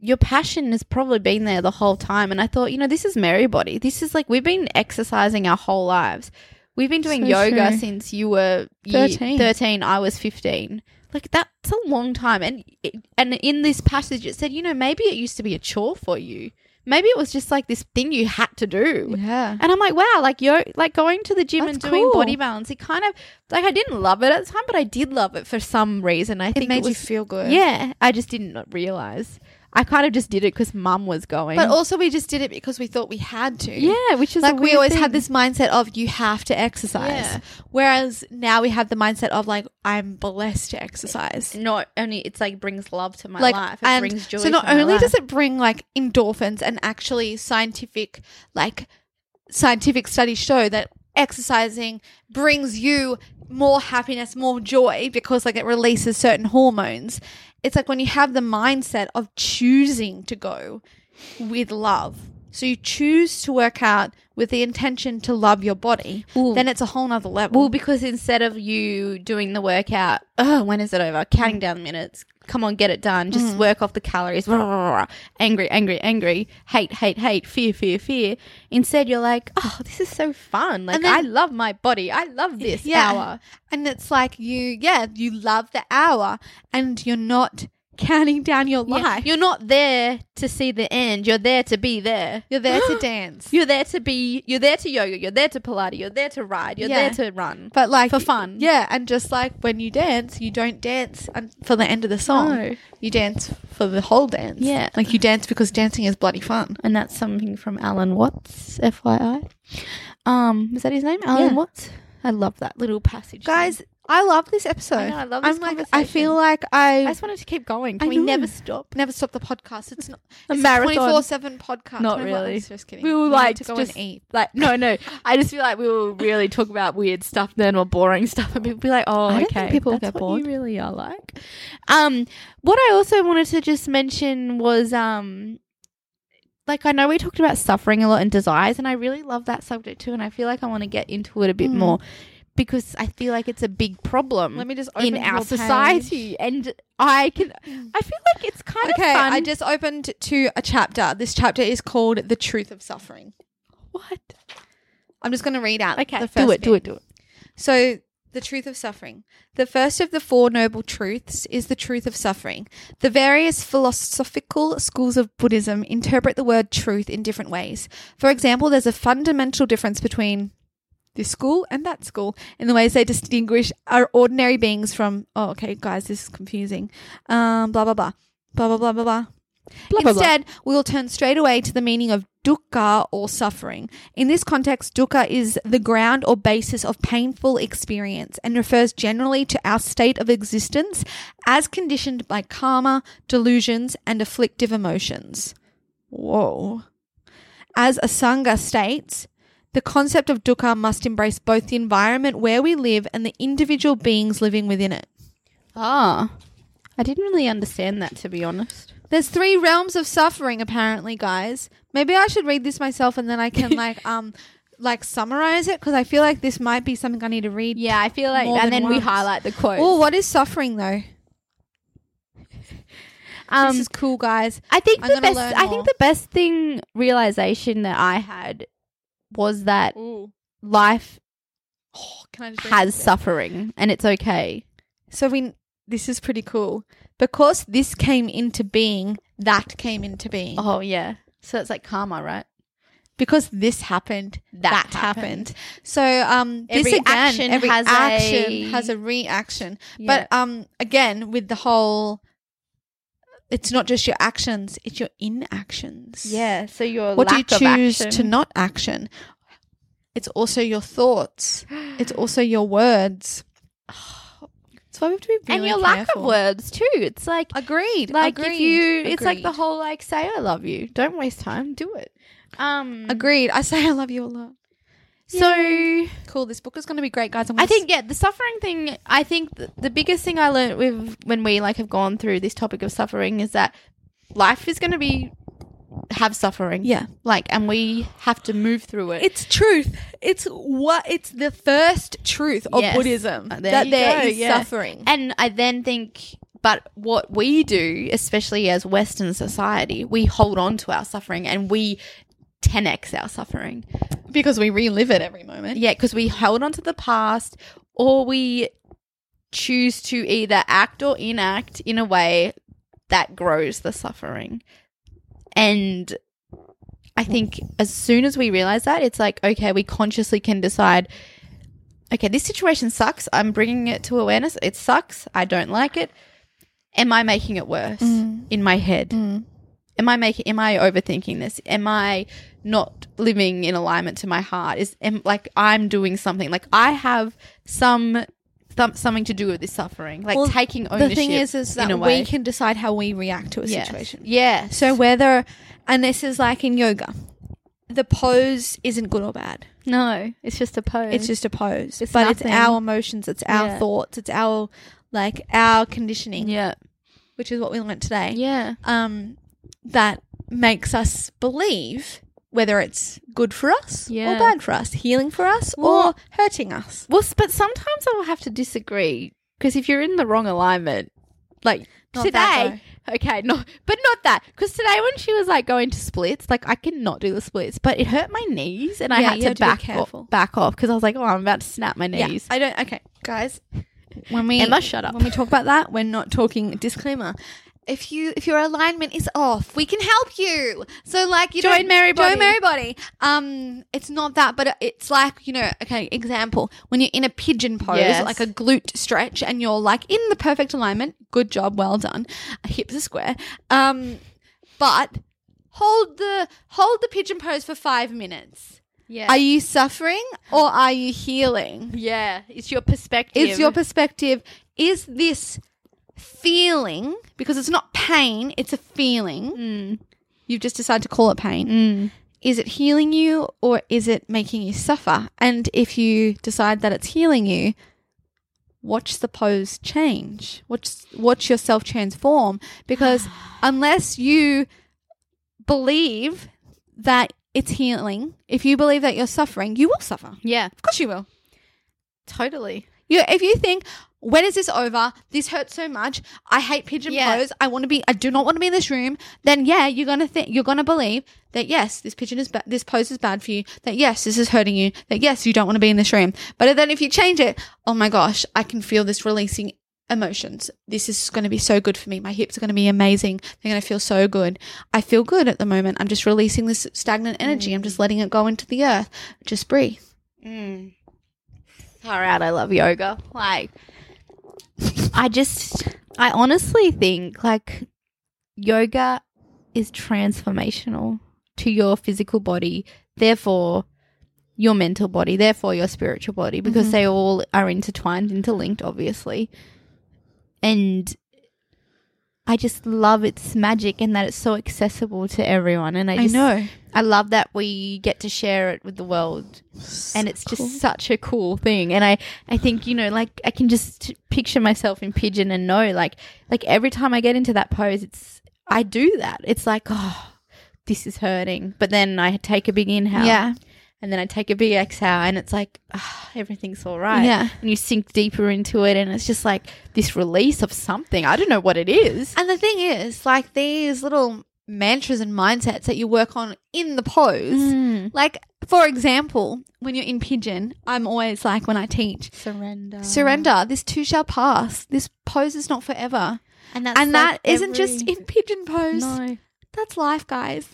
C: Your passion has probably been there the whole time. And I thought, you know, this is Marybody. This is like, we've been exercising our whole lives. We've been doing
B: So
C: yoga
B: true.
C: since you were
B: 13.
C: 13. I was 15. Like, that's a long time. And, and in this passage, it said, you know, maybe it used to be a chore for you. Maybe it was just like this thing you had to do.
B: yeah
C: And I'm like, wow, like yo, like going to the gym
B: That's
C: and doing
B: cool.
C: body balance. It kind of like I didn't love it at the time, but I did love it for some reason. I
B: it
C: think
B: made
C: it was,
B: you feel good
C: Yeah, I just didn't realize. I kind of just did it because mum was going.
B: but also we just did it because we thought we had to
C: yeah, which is
B: like we always
C: thing.
B: had this mindset of you have to exercise
C: Yeah.
B: whereas now we have the mindset of like i'm blessed to exercise
C: Not only it's like brings love to my
B: like
C: life. It brings joy.
B: so not only does it bring like endorphins and actually scientific like scientific studies show that exercising brings you more happiness more joy because like it releases certain hormones it's like when you have the mindset of choosing to go with love so you choose to work out with the intention to love your body
C: Ooh.
B: then it's a whole nother level
C: Well, because instead of you doing the workout, oh, when is it over? Counting down the minutes. Come on, get it done. Just mm. work off the calories. Angry, angry, angry. Hate, hate, hate. Fear, fear, fear. Instead, you're like, oh, this is so fun. Like,
B: then-
C: I love my body. I love this
B: Yeah.
C: hour.
B: And it's like you, yeah, you love the hour and you're not counting down your
C: Yeah.
B: life.
C: You're not there to see the end. You're there to be there.
B: You're there to dance.
C: You're there to be. You're there to yoga. You're there to Pilates. You're there to ride. You're
B: Yeah.
C: there to run.
B: But like
C: For fun.
B: Yeah. And just like when you dance, you don't dance un- for the end of the song.
C: No.
B: You dance for the whole dance.
C: Yeah.
B: Like you dance because dancing is bloody fun.
C: and that's something from Alan Watts, FYI. Um, is that his name? Alan
B: Yeah.
C: Watts. I love that little passage,
B: Guys, I love this episode.
C: I know, I love this
B: I'm like, I feel like I,
C: I just wanted to keep going.
B: I
C: Can we never stop?
B: never stop the podcast. It's not
C: A
B: it's
C: marathon.
B: 24 7 podcast.
C: Not
B: 24
C: really.
B: Just kidding.
C: We will
B: We
C: like
B: to go
C: just
B: and eat.
C: like no no. I just feel like we will really talk about weird stuff then or boring stuff, and people be like, oh,
B: I
C: okay.
B: people will
C: that's
B: get
C: what
B: bored.
C: You really are like. Um, what I also wanted to just mention was um. Like I know we talked about suffering a lot and desires, and I really love that subject too. And I feel like I want to get into it a bit
B: Mm.
C: more because I feel like it's a big problem.
B: Let me just
C: in our society and i can i feel like it's kind
B: Okay,
C: of fun Okay,
B: I just opened to a chapter. This chapter is called "The Truth of Suffering."
C: what
B: I'm just going to read out.
C: okay
B: the
C: do it do it do it
B: So The truth of suffering. The first of the Four Noble Truths is the truth of suffering. The various philosophical schools of Buddhism interpret the word truth in different ways. For example, there's a fundamental difference between this school and that school in the ways they distinguish our ordinary beings from, oh, okay, guys, this is confusing. Um, blah, blah, blah. Blah, blah, blah, blah, blah.
C: Blah, blah, blah.
B: Instead, we will turn straight away to the meaning of dukkha or suffering. In this context, dukkha is the ground or basis of painful experience and refers generally to our state of existence as conditioned by karma, delusions, and afflictive emotions. Whoa. As Asanga states, the concept of dukkha must embrace both the environment where we live and the individual beings living within it.
C: Ah. I didn't really understand that, to be honest.
B: There's three realms of suffering, apparently, guys. Maybe I should read this myself and then I can like um like summarize it because I feel like this might be something I need to read.
C: Yeah, I feel like, and then we highlight the quote.
B: Oh, what is suffering though?
C: um,
B: this is cool, guys.
C: I think
B: I'm
C: the best. I think the best thing realization that I had was that
B: Ooh.
C: life
B: Oh, can I just
C: has suffering, and it's okay.
B: So we this is pretty cool because this came into being. That came into being
C: Oh yeah. So it's like karma, right?
B: because this happened. That,
C: That
B: happened.
C: happened.
B: So um, this
C: Every
B: again,
C: action
B: every
C: has
B: action
C: a-
B: has a reaction.
C: Yeah.
B: But um, again, with the whole, it's not just your actions; it's your inactions.
C: Yeah. So your
B: What do you
C: of
B: choose
C: action.
B: to not action? It's also your thoughts. It's also your words. That's why we have to be really
C: and your lack of words too. It's like
B: Agreed.
C: like
B: agreed,
C: if you, it's like the whole like say I love you. Don't waste time. Do it. Um.
B: Agreed. I say I love you a lot.
C: So
B: Cool. This book is going to be great, guys.
C: I think yeah, the suffering thing. I think th- the biggest thing I learned with when we like have gone through this topic of suffering is that life is going to be have suffering.
B: Yeah.
C: like, and we have to move through it.
B: It's truth. It's what it's the first truth of
C: Yes.
B: Buddhism
C: Uh, there
B: that
C: you
B: there
C: go,
B: is
C: yeah.
B: suffering.
C: and I then think, but what we do, especially as Western society, we hold on to our suffering and we 10x our suffering.
B: because we relive it every moment.
C: Yeah, because we hold on to the past or we choose to either act or enact in a way that grows the suffering. And I think as soon as we realize that, it's like, okay, we consciously can decide, okay, this situation sucks. I'm bringing it to awareness. It sucks. I don't like it. Am I making it worse mm. in my head? Mm. Am I making? Am I overthinking this? Am I not living in alignment to my heart? Is am, like I'm doing something? Like I have some, some something to do with this suffering. Like
B: Well,
C: taking ownership.
B: The thing is, is that we can decide how we react to a
C: Yes.
B: situation.
C: Yeah.
B: So whether, and this is like in yoga, the pose isn't good or bad.
C: no, it's just a pose.
B: It's just a pose,
C: It's
B: but it's our emotions, it's our
C: Yeah.
B: thoughts, it's our like our conditioning,
C: yeah,
B: which is what we learned today.
C: yeah,
B: um, that makes us believe whether it's good for us
C: Yeah.
B: or bad for us, healing for us or hurting us.
C: Well, but sometimes I'll have to disagree because if you're in the wrong alignment, like
B: Not
C: today, okay, no, but not that. Because today when she was like going to splits, like I cannot do the splits, but it hurt my knees and I
B: Yeah,
C: had to
B: have to
C: back off, back off because I was like, oh, I'm about to snap my
B: Yeah,
C: knees.
B: I don't. Okay, guys, when we
C: Emma, shut up.
B: when we talk about that, we're not talking disclaimer. If you if your alignment is off, we can help you. So like you
C: Join
B: don't-
C: Mary Body.
B: join Mary Body. Um, it's not that, but it's like you know. Okay, example: when you're in a pigeon pose,
C: Yes.
B: like a glute stretch, and you're like in the perfect alignment. Good job, well done. Hips are square. Um, but hold the hold the pigeon pose for five minutes.
C: yeah,
B: Are you suffering or are you healing?
C: yeah, it's your perspective.
B: It's your perspective. Is this feeling, because it's not pain, it's a feeling.
C: Mm,
B: You've just decided to call it pain.
C: mm.
B: Is it healing you or is it making you suffer? And if you decide that it's healing you, watch the pose change. Watch watch yourself transform because unless you believe that it's healing, if you believe that you're suffering, you will suffer.
C: yeah,
B: Of course you will.
C: totally.
B: You, if you think, when is this over? This hurts so much. I hate pigeon
C: Yeah.
B: pose. I want to be. I do not want to be in this room. Then yeah, you're gonna think you're gonna believe that yes, this pigeon is bad. This pose is bad for you. That yes, this is hurting you. That yes, you don't want to be in this room. But then if you change it, oh my gosh, I can feel this releasing emotions. This is going to be so good for me. My hips are going to be amazing. They're going to feel so good. I feel good at the moment. I'm just releasing this stagnant energy. I'm just letting it go into the earth. Just breathe.
C: Mm. All right, I love yoga. Like, I just, I honestly think like yoga is transformational to your physical body, therefore your mental body, therefore your spiritual body, because
B: Mhm.
C: they all are intertwined, interlinked, obviously. And I just love its magic and that it's so accessible to everyone. And I
B: I know.
C: I love that we get to share it with the world and it's just such a cool thing and i i think you know like i can just picture myself in pigeon and know like like every time i get into that pose it's i do that it's like oh this is hurting but then i take a big inhale
B: Yeah.
C: And then i take a big exhale and it's like ah, everything's all right
B: Yeah.
C: and you sink deeper into it and it's just like this release of something i don't know what it is
B: And the thing is, like these little mantras and mindsets that you work on in the pose.
C: Mm.
B: Like, for example, when you're in pigeon, I'm always like, when I teach,
C: surrender
B: surrender. This too shall pass. This pose is not forever.
C: and that's
B: and
C: like
B: that not just in pigeon pose.
C: no
B: That's life, guys.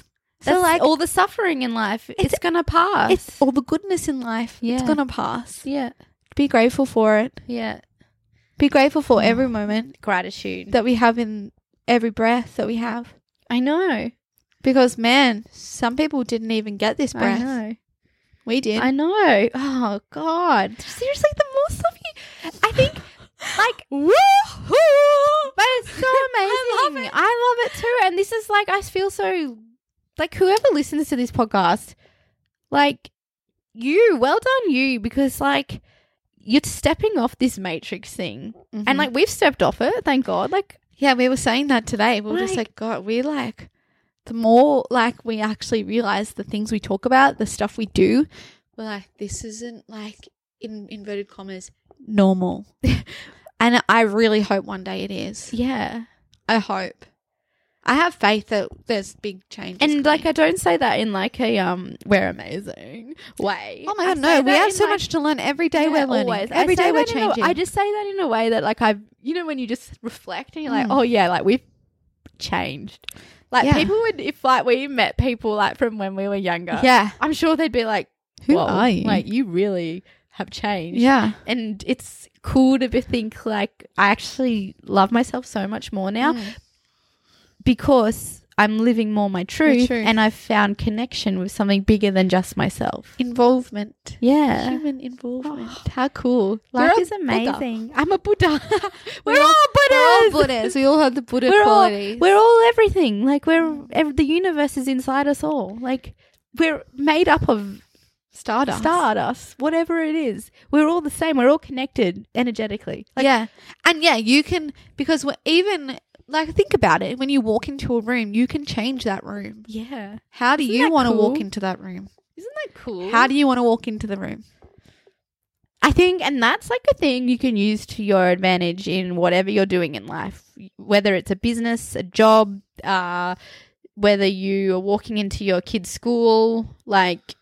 C: That's
B: so, like,
C: all the suffering in life. It's, gonna pass.
B: it's all the goodness in life. It's going to pass.
C: yeah,
B: Be grateful for it.
C: yeah.
B: Be grateful for every mm. moment
C: Gratitude.
B: that we have in every breath that we have.
C: I know.
B: Because, man, some people didn't even get this breath.
C: I know.
B: We did.
C: I know. Oh God. Seriously, the more stuff you, I think, like,
B: Woohoo!
C: but it's so amazing.
B: I love it.
C: I love it too. And this is like, I feel so, like, whoever listens to this podcast, like, you, well done, you, because like, you're stepping off this matrix thing,
B: Mm-hmm.
C: and like, we've stepped off it. Thank God. Like,
B: Yeah, we were saying that today. We were just
C: Like-
B: like, God, we're like the more like we actually realize the things we talk about, the stuff we do, we're like, this isn't like in inverted commas normal. and I really hope one day it is.
C: yeah.
B: I hope. I have faith that there's big changes.
C: And like I don't say that in like a um we're amazing way.
B: oh my god, no, we have so
C: like-
B: much to learn every day.
C: Yeah,
B: we're learning.
C: always.
B: Every
C: I
B: we're
C: that in a-
B: changing.
C: I just say that in a way that like I've you know when you just reflect and you're like,
B: Mm.
C: oh yeah, like we've changed. Like
B: Yeah.
C: people would if like we met people like from when we were younger.
B: yeah,
C: I'm sure they'd be like,
B: Who are you?"
C: Like you really have changed.
B: yeah.
C: And it's cool to be think like I actually love myself so much more now
B: Mm.
C: Because I'm living more my truth,
B: truth.
C: and I've found connection with something bigger than just myself.
B: Involvement.
C: Yeah.
B: Human oh, involvement. How cool.
C: Life is
B: Buddha.
C: amazing. I'm a Buddha. we're,
B: We're
C: all
B: We're all
C: Buddhas.
B: Buddhas. We all have the Buddha
C: We're all, we're all everything. Like we're mm. ev- the universe is inside us all. Like we're made up of
B: stardust.
C: stardust, whatever it is. We're all the same. We're all connected energetically. Like,
B: yeah. And yeah, you can, because we're even, like, think about it. When you walk into a room, you can change that room.
C: yeah.
B: How do
C: Isn't
B: you want to walk into that room?
C: Isn't that cool?
B: How do you want to walk into the room?
C: I think, and that's like a thing you can use to your advantage in whatever you're doing in life, whether it's a business, a job, uh, whether you are walking into your kid's school, like,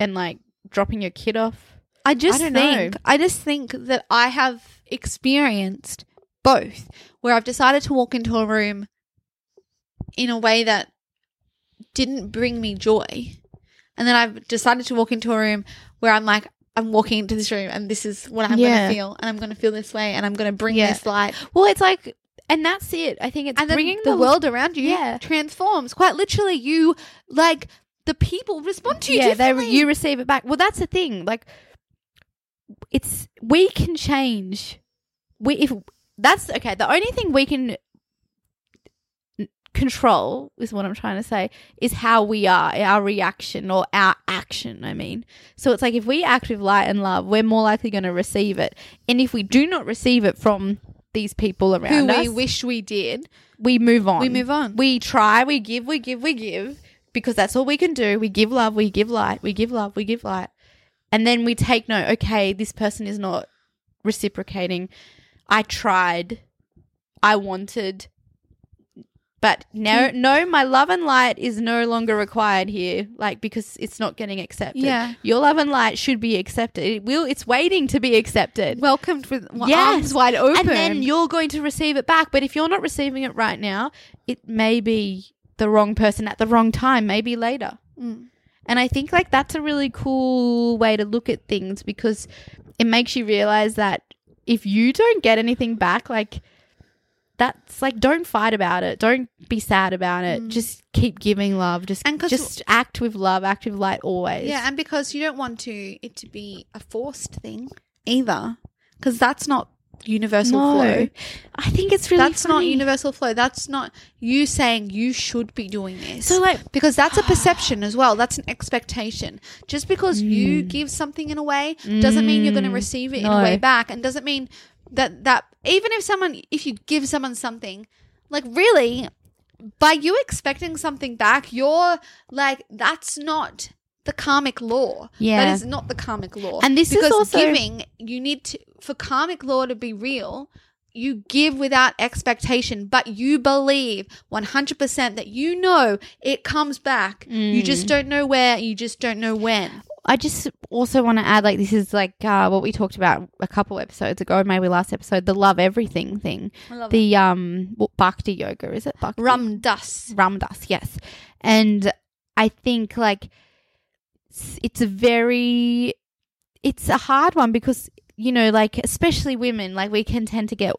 C: and like dropping your kid off.
B: I just
C: don't
B: think,
C: know.
B: I just think that I have experienced both, where I've decided to walk into a room in a way that didn't bring me joy. And then I've decided to walk into a room where I'm like, I'm walking into this room and this is what I'm
C: Yeah.
B: going to feel. And I'm going to feel this way and I'm going to bring
C: Yeah.
B: this light.
C: Well, it's like, and that's it. I think it's
B: and
C: bringing
B: the, world around you
C: Yeah.
B: transforms. Quite literally, you, like, the people respond to you
C: yeah, they you receive it back. Well, that's the thing. Like, it's we can change. We if that's okay. The only thing we can control is what I'm trying to say is how we are, our reaction or our action. I mean, so it's like if we act with light and love, we're more likely going to receive it. And if we do not receive it from these people around us.
B: who
C: around
B: we
C: us,
B: wish we did.
C: we move on.
B: We move on.
C: We try, we give, we give, we give because that's all we can do. We give love, we give light, we give love, we give light. And then we take note, okay, this person is not reciprocating. I tried, I wanted, but no, no, my love and light is no longer required here, like because it's not getting accepted.
B: Yeah.
C: your love and light should be accepted. It will. It's waiting to be accepted.
B: Welcomed with
C: Yes.
B: arms wide open.
C: and then you're going to receive it back. But if you're not receiving it right now, it may be the wrong person at the wrong time. Maybe later.
B: Mm.
C: And I think like that's a really cool way to look at things because it makes you realize that if you don't get anything back, like that's like don't fight about it. Don't be sad about it. Just keep giving love. Just
B: Mm. And
C: just act with love, act with light always.
B: Yeah, and because you don't want to it to be a forced thing either, because that's not universal
C: no.
B: flow.
C: I think it's really
B: That's not universal flow. That's not you saying you should be doing this.
C: So like
B: because that's a perception as well. That's an expectation. Just because you give something in a way doesn't mean you're going to
C: Mm.
B: receive it in a way back, and doesn't mean that that even if someone if you give someone something, like really, by you expecting something back, you're like that's not the karmic law.
C: Yeah.
B: that is not the karmic law.
C: And this is
B: because
C: also-
B: giving. You need to for karmic law to be real you give without expectation, but you believe 100% that you know it comes back. You just don't know where, you just don't know when.
C: I just also want to add, like, this is like uh, what we talked about a couple episodes ago, maybe last episode, the love everything thing. the um, what, bhakti yoga is it? Bhakti?
B: Rum dust.
C: Ram Dass, yes. And I think like it's a very, it's a hard one because you know, like especially women, like we can tend to get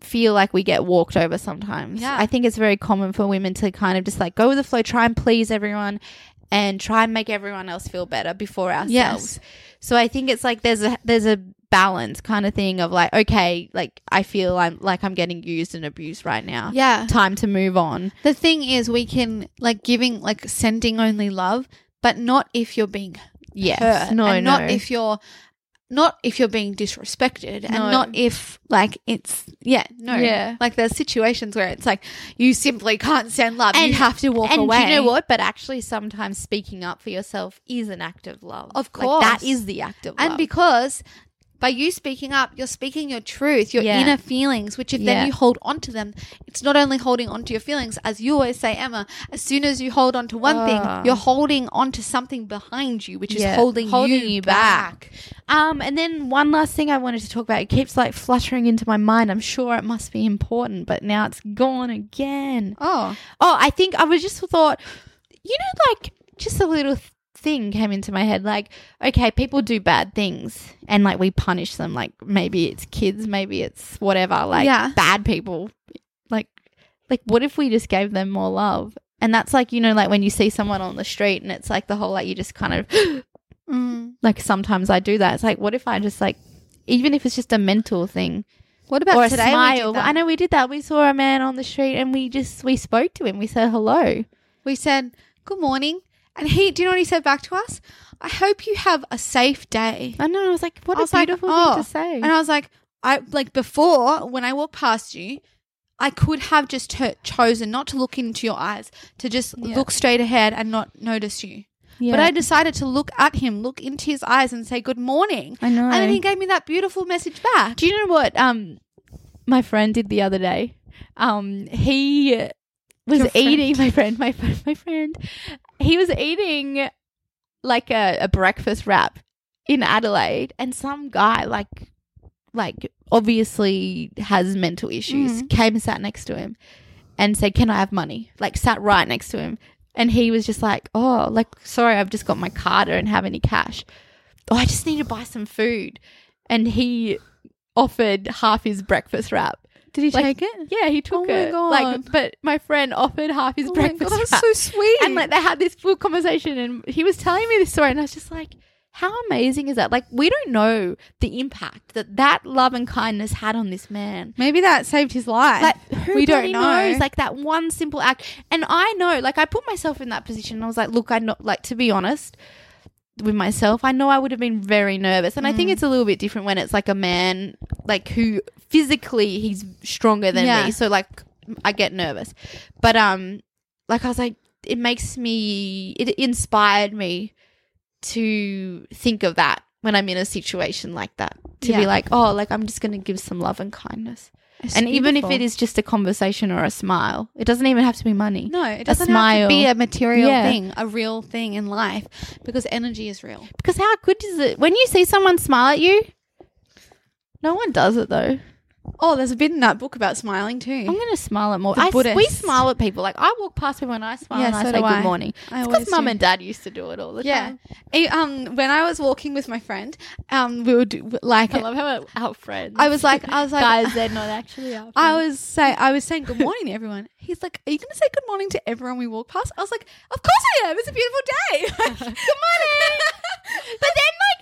C: feel like we get walked over sometimes.
B: Yeah.
C: I think it's very common for women to kind of just like go with the flow, try and please everyone, and try and make everyone else feel better before ourselves.
B: Yes.
C: So I think it's like there's a there's a balance kind of thing of like okay, like I feel I'm like I'm getting used and abused right now.
B: Yeah.
C: Time to move on.
B: The thing is, we can like giving, like sending only love, but not if you're being
C: Yes.
B: hurt.
C: No,
B: and
C: no.
B: not if you're. Not if you're being disrespected, and
C: No.
B: not if like it's yeah no
C: Yeah.
B: like there's situations where it's like you simply can't send love you have to walk
C: and
B: away.
C: you know what? But actually, sometimes speaking up for yourself is an act of love.
B: Of
C: Like, that
B: course.
C: is the act of love And
B: because by you speaking up, you're speaking your truth, your
C: Yeah.
B: inner feelings, which if
C: Yeah.
B: then you hold on to them, it's not only holding on to your feelings, as you always say, Emma, as soon as you hold on to one
C: Ah.
B: thing, you're holding on to something behind you, which
C: Yeah.
B: is holding, holding you, back.
C: Um, and then one last thing I wanted to talk about. It keeps like fluttering into my mind. I'm sure it must be important, but now it's gone again.
B: Oh.
C: Oh, I think I was just thought, you know, like just a little th- thing came into my head. Like, okay, people do bad things, and like we punish them. Like maybe it's kids, maybe it's whatever. Like
B: Yeah.
C: bad people. Like, like what if we just gave them more love? And that's like you know, like when you see someone on the street, and it's like the whole like you just kind of
B: Mm.
C: like sometimes I do that. It's like what if I just like. Even if it's just a mental thing,
B: What about
C: or a
B: today? we
C: smile. I know we did that. We saw a man on the street, and we just we spoke to him. We said hello.
B: We said, Good morning. And he, do you know what he said back to us? I hope you have a safe day.
C: I know. I was like, what
B: I
C: a
B: was like,
C: beautiful
B: oh.
C: thing to say.
B: And I was like, I like before when I walked past you, I could have just t- chosen not to look into your eyes, to just
C: Yeah.
B: look straight ahead and not notice you.
C: yeah.
B: But I decided to look at him, look into his eyes, and say good morning.
C: I know.
B: And then he gave me that beautiful message back.
C: Do you know what um my friend did the other day? Um he was
B: Your friend?
C: eating my friend, my friend, my friend. He was eating like a, a breakfast wrap in Adelaide and some guy like like obviously has mental issues
B: Mhm.
C: came and sat next to him and said, "Can I have money?" Like sat right next to him. And he was just like, "Oh, like sorry, I've just got my card. I don't have any cash. Oh, I just need to buy some food." And he offered half his breakfast wrap.
B: Did he
C: Like,
B: take it?
C: Yeah, he took
B: Oh my
C: it.
B: God.
C: Like, but my friend offered half his
B: Oh
C: breakfast
B: God, that's
C: wrap.
B: so sweet.
C: and like they had this full conversation, and he was telling me this story, and I was just like, "How amazing is that?" Like, we don't know the impact that that love and kindness had on this man.
B: maybe that saved his life.
C: Like, who
B: we don't know.
C: knows? Like that one simple act, and I know. Like, I put myself in that position. And I was like, "Look, I know." Like, to be honest. With myself, I know I would have been very nervous, and I
B: Mm.
C: think it's a little bit different when it's like a man, like who physically he's stronger than
B: Yeah.
C: me. So like, I get nervous, but um, like I was like, it makes me, it inspired me to think of that when I'm in a situation like that to
B: Yeah.
C: be like, oh, like I'm just going to give some love and kindness.
B: It's
C: and even if it is just a conversation or a smile, it doesn't even have to be money.
B: No, it doesn't have to be a material
C: Yeah.
B: thing, a real thing in life, because energy is real.
C: Because how good is it when you see someone smile at you? No one does it though.
B: Oh, there's a bit in that book about smiling too.
C: I'm gonna smile at more.
B: The
C: I, we smile at people. Like I walk past people and I smile
B: Yeah,
C: and I
B: so
C: say good
B: I.
C: morning.
B: I
C: It's because mum and dad used to do it all the
B: Yeah.
C: time.
B: Eh, Um, when I was walking with my friend, um, we would like
C: I love how our friends.
B: I was like, I was like,
C: guys, they're not actually our.
B: I was say I was saying good morning to everyone. He's like, "Are you going to say good morning to everyone we walk past?" I was like, "Of course I am. It's a beautiful day."
C: good morning. but then, like,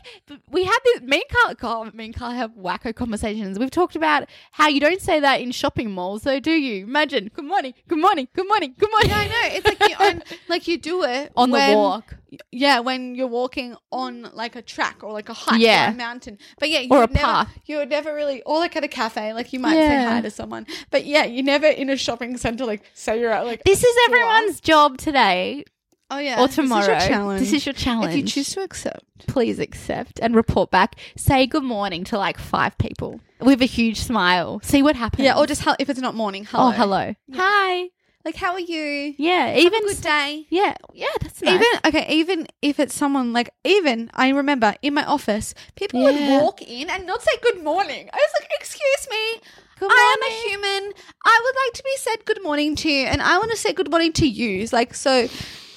C: we had this. Me and Carl, me and Carl have wacko conversations. We've talked about how you don't say that in shopping malls, though, do you? Imagine, good morning, good morning, good morning, good morning.
B: yeah, I know. It's like you on, like you do it
C: on
B: when-
C: the walk.
B: Yeah, when you're walking on like a track or like a hike
C: Yeah.
B: or a mountain. But yeah, you
C: Or a
B: never,
C: path.
B: You're never really, or like at a cafe, like you might
C: Yeah.
B: say hi to someone. But yeah, you're never in a shopping center like say you're at like
C: This is everyone's job today
B: oh yeah
C: or tomorrow.
B: This is your challenge.
C: This is your challenge.
B: If you choose to accept.
C: please accept and report back. Say good morning to like five people with a huge smile. See what happens.
B: Yeah, or just hel- if it's not morning, hello.
C: oh hello, hi.
B: Like how are you?
C: Yeah,
B: Even good day.
C: yeah, yeah. That's nice.
B: Even okay, even if it's someone like even I remember in my office, people
C: Yeah.
B: would walk in and not say good morning. I was like, "Excuse me,
C: Good
B: I am a human. I would like to be said good morning to, and I want to say good morning to you." Like so,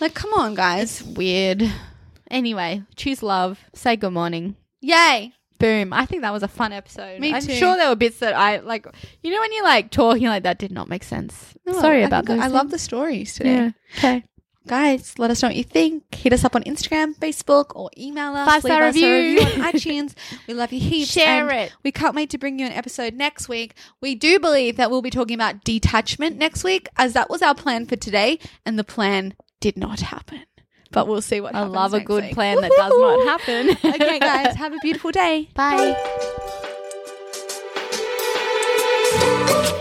B: like come on, guys,
C: weird. Anyway, choose love. Say good morning.
B: yay!
C: Boom. I think that was a fun episode.
B: Me
C: I'm
B: too.
C: sure there were bits that I like. You know when you're like talking like that did not make sense. Sorry
B: I
C: about that.
B: I love the stories today.
C: Yeah. Okay.
B: Guys, let us know what you think. Hit us up on Instagram, Facebook, or email us. Us a
C: review.
B: review on iTunes. We love you heaps.
C: Share
B: and
C: it.
B: We can't wait to bring you an episode next week. We do believe that we'll be talking about detachment next week, as that was our plan for today, and the plan did not happen. But we'll see what
C: I
B: happens.
C: love a good
B: week.
C: plan that does not happen.
B: okay, guys, have a beautiful day.
C: Bye.
D: Imagine